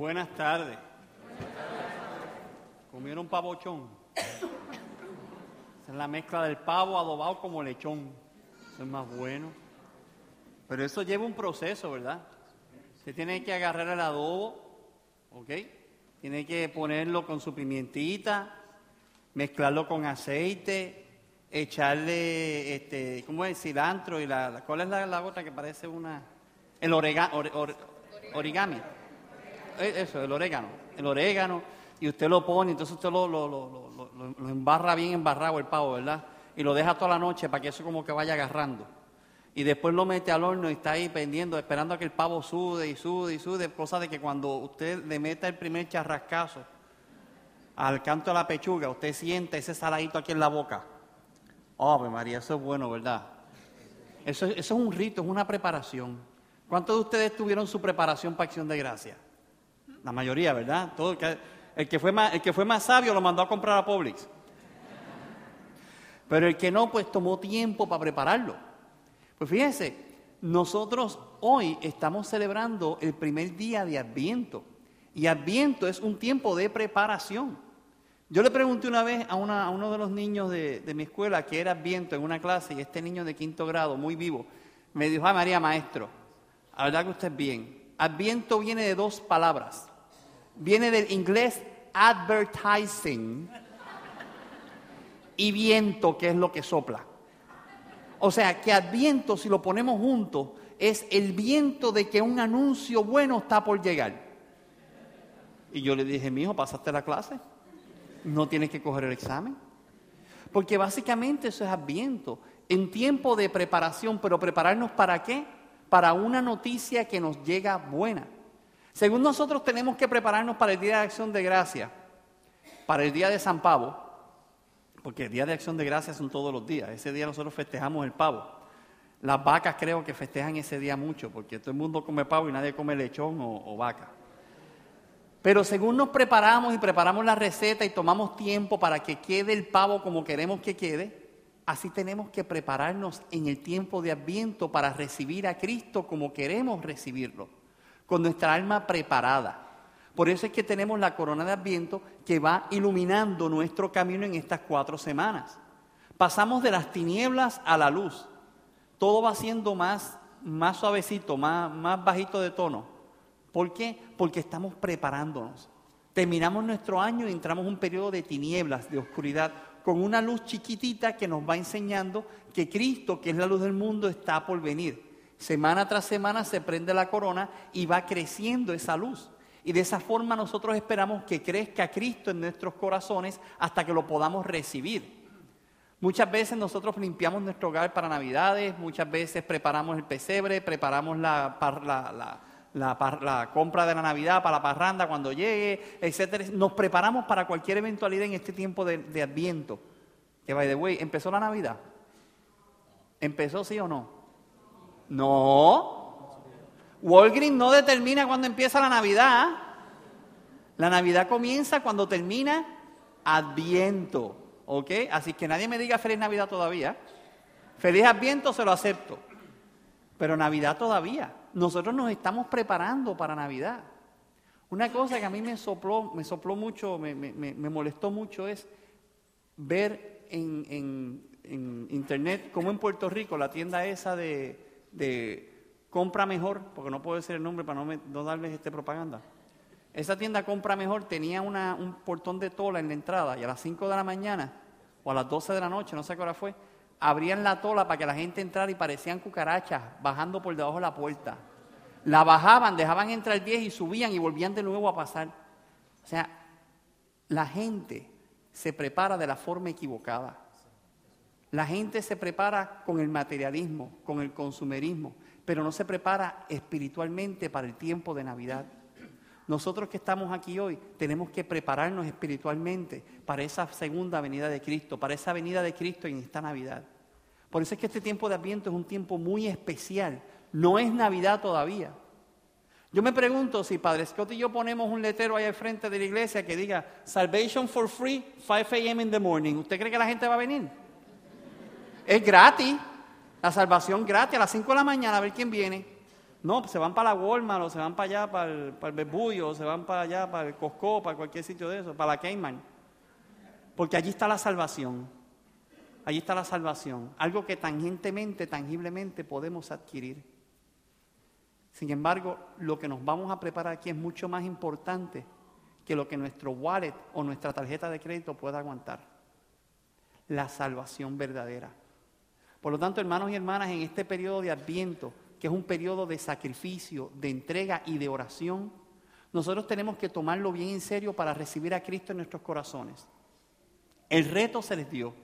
Buenas tardes. ¿Comieron pavochón? Esa es la mezcla del pavo adobado como lechón. Eso es más bueno. Pero eso lleva un proceso, ¿verdad? Se tiene que agarrar el adobo, ¿ok? Tiene que ponerlo con su pimientita, mezclarlo con aceite, echarle, este, ¿cómo es? Cilantro y la, ¿cuál es la, la otra que parece una? El orega- ore- ore- origami. Eh, Eso, el orégano. El orégano, y usted lo pone, entonces usted lo, lo, lo, embarra bien embarrado el pavo, ¿verdad? Y lo deja toda la noche para que eso como que vaya agarrando. Y después lo mete al horno y está ahí pendiendo, esperando a que el pavo sude y sude y sude, cosa de que cuando usted le meta el primer charrascazo al canto de la pechuga, usted siente ese saladito aquí en la boca. Ave María, eso es bueno, ¿verdad? Eso, eso es un rito, es una preparación. ¿Cuántos de ustedes tuvieron su preparación para acción de gracia? La mayoría, ¿verdad? Todo, el, que, el que fue más, el que fue más sabio lo mandó a comprar a Publix. Pero el que no, pues tomó tiempo para prepararlo. Pues fíjense, nosotros hoy estamos celebrando el primer día de Adviento. Y Adviento es un tiempo de preparación. Yo le pregunté una vez a, una- uno de los niños de, de mi escuela que era Adviento en una clase y este niño de quinto grado, muy vivo, me dijo, ay María Maestro, la verdad que usted es bien. Adviento viene de dos palabras. Viene del inglés advertising y viento, que es lo que sopla. O sea, que Adviento, si lo ponemos juntos, es el viento de que un anuncio bueno está por llegar. Y yo le dije, mi hijo, ¿pasaste la clase? No tienes que coger el examen. Porque básicamente eso es Adviento, en tiempo de preparación, pero prepararnos para qué? Para una noticia que nos llega buena. Según nosotros tenemos que prepararnos para el Día de Acción de Gracia, para el Día de San Pavo, porque el Día de Acción de Gracias son todos los días. Ese día nosotros festejamos el pavo. Las vacas creo que festejan ese día mucho, porque todo el mundo come pavo y nadie come lechón o, o vaca. Pero según nos preparamos y preparamos la receta y tomamos tiempo para que quede el pavo como queremos que quede, así tenemos que prepararnos en el tiempo de Adviento para recibir a Cristo como queremos recibirlo, con nuestra alma preparada. Por eso es que tenemos la corona de Adviento que va iluminando nuestro camino en estas cuatro semanas. Pasamos de las tinieblas a la luz. Todo va siendo más, más suavecito, más, más bajito de tono. ¿Por qué? Porque estamos preparándonos. Terminamos nuestro año y entramos en un periodo de tinieblas, de oscuridad, con una luz chiquitita que nos va enseñando que Cristo, que es la luz del mundo, está por venir. Semana tras semana se prende la corona y va creciendo esa luz. Y de esa forma nosotros esperamos que crezca Cristo en nuestros corazones hasta que lo podamos recibir. Muchas veces nosotros limpiamos nuestro hogar para Navidades, muchas veces preparamos el pesebre, preparamos la, la- compra de la Navidad para la parranda cuando llegue, etcétera. Nos preparamos para cualquier eventualidad en este tiempo de, de Adviento. Que by the way, ¿empezó la Navidad? ¿Empezó sí o no? No. Walgreens no determina cuándo empieza la Navidad. La Navidad comienza cuando termina Adviento. ¿Ok? Así que nadie me diga feliz Navidad todavía. Feliz Adviento se lo acepto. Pero Navidad todavía. Nosotros nos estamos preparando para Navidad. Una cosa que a mí me sopló, me sopló mucho, me, me- me- molestó mucho es ver en, en- en internet como en Puerto Rico la tienda esa de, de compra mejor, porque no puedo decir el nombre para no, me- no darles este propaganda. Esa tienda compra mejor tenía una- un portón de tola en la entrada y a las 5 de la mañana o a las 12 de la noche, no sé qué hora fue, abrían la tola para que la gente entrara y parecían cucarachas bajando por debajo de la puerta. La bajaban, dejaban entrar 10 y subían y volvían de nuevo a pasar. O sea, la gente se prepara de la forma equivocada. La gente se prepara con el materialismo, con el consumerismo, pero no se prepara espiritualmente para el tiempo de Navidad. Nosotros que estamos aquí hoy tenemos que prepararnos espiritualmente para esa segunda venida de Cristo, para esa venida de Cristo en esta Navidad. Por eso es que este tiempo de Adviento es un tiempo muy especial. No es Navidad todavía. Yo me pregunto si Padre Scott y yo ponemos un letrero ahí al frente de la iglesia que diga Salvation for free, 5 a.m. in the morning. ¿Usted cree que la gente va a venir? Es gratis. La salvación gratis a las 5 de la mañana a ver quién viene. No, se van para la Walmart o se van para allá, para el, para o se van para allá, para el Costco, para cualquier sitio de eso, para la Cayman. Porque allí está la salvación. Allí está la salvación. Algo que tangentemente, tangiblemente podemos adquirir. Sin embargo, lo que nos vamos a preparar aquí es mucho más importante que lo que nuestro wallet o nuestra tarjeta de crédito pueda aguantar. La salvación verdadera. Por lo tanto, hermanos y hermanas, en este periodo de adviento, que es un periodo de sacrificio, de entrega y de oración, nosotros tenemos que tomarlo bien en serio para recibir a Cristo en nuestros corazones. El reto se les dio.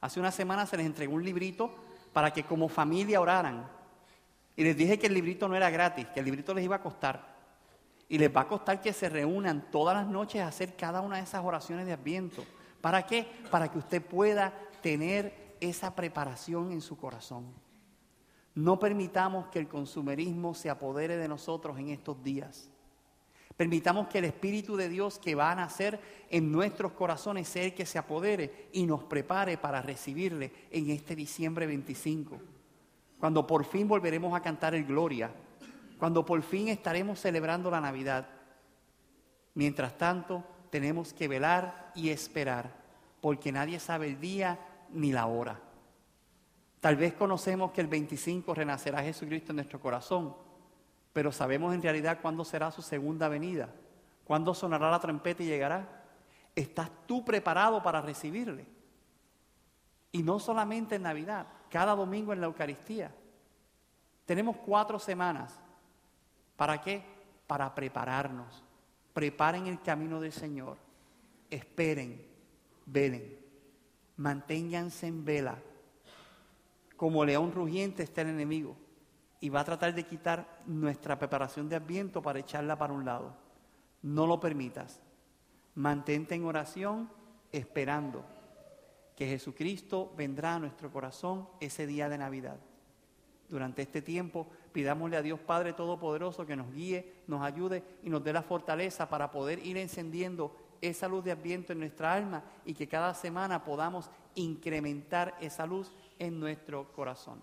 Hace una semana se les entregó un librito para que como familia oraran. Y les dije que el librito no era gratis, que el librito les iba a costar. Y les va a costar que se reúnan todas las noches a hacer cada una de esas oraciones de adviento. ¿Para qué? Para que usted pueda tener esa preparación en su corazón. No permitamos que el consumerismo se apodere de nosotros en estos días. Permitamos que el Espíritu de Dios que va a nacer en nuestros corazones sea el que se apodere y nos prepare para recibirle en este diciembre 25. Cuando por fin volveremos a cantar el Gloria. Cuando por fin estaremos celebrando la Navidad. Mientras tanto, tenemos que velar y esperar, porque nadie sabe el día ni la hora. Tal vez conocemos que el 25 renacerá Jesucristo en nuestro corazón, pero sabemos en realidad cuándo será su segunda venida, cuándo sonará la trompeta y llegará. ¿Estás tú preparado para recibirle? Y no solamente en Navidad, cada domingo en la Eucaristía. Tenemos cuatro semanas. ¿Para qué? Para prepararnos. Preparen el camino del Señor. Esperen, velen. Manténganse en vela como león rugiente está el enemigo y va a tratar de quitar nuestra preparación de adviento para echarla para un lado. No lo permitas. Mantente en oración esperando que Jesucristo vendrá a nuestro corazón ese día de Navidad. Durante este tiempo pidámosle a Dios Padre Todopoderoso que nos guíe, nos ayude y nos dé la fortaleza para poder ir encendiendo esa luz de adviento en nuestra alma y que cada semana podamos incrementar esa luz en nuestro corazón.